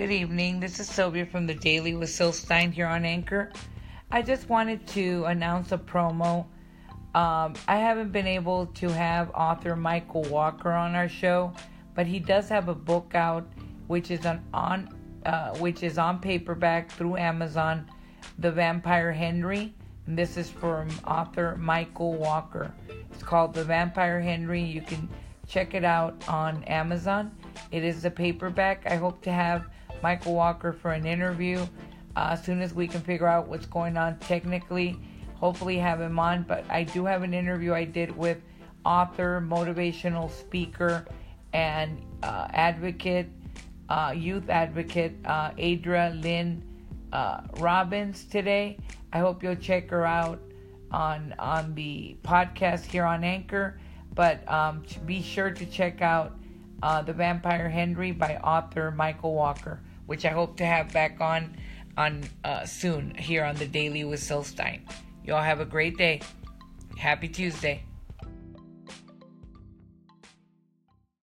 Good evening. This is Sylvia from the Daily with Syl Stein here on Anchor. I just wanted to announce a promo. Um, I haven't been able to have author Michael Walker on our show, but he does have a book out, which is on, on uh, which is on paperback through Amazon, The Vampire Henry. And this is from author Michael Walker. It's called The Vampire Henry. You can check it out on Amazon. It is a paperback. I hope to have Michael Walker for an interview uh, as soon as we can figure out what's going on technically. Hopefully, have him on. But I do have an interview I did with author, motivational speaker, and uh, advocate, uh, youth advocate, uh, Adria Lynn uh, Robbins today. I hope you'll check her out on on the podcast here on Anchor. But um, be sure to check out uh, The Vampire Henry by author Michael Walker, which I hope to have back on on uh, soon here on the Daily with Syl Stein. Y'all have a great day. Happy Tuesday.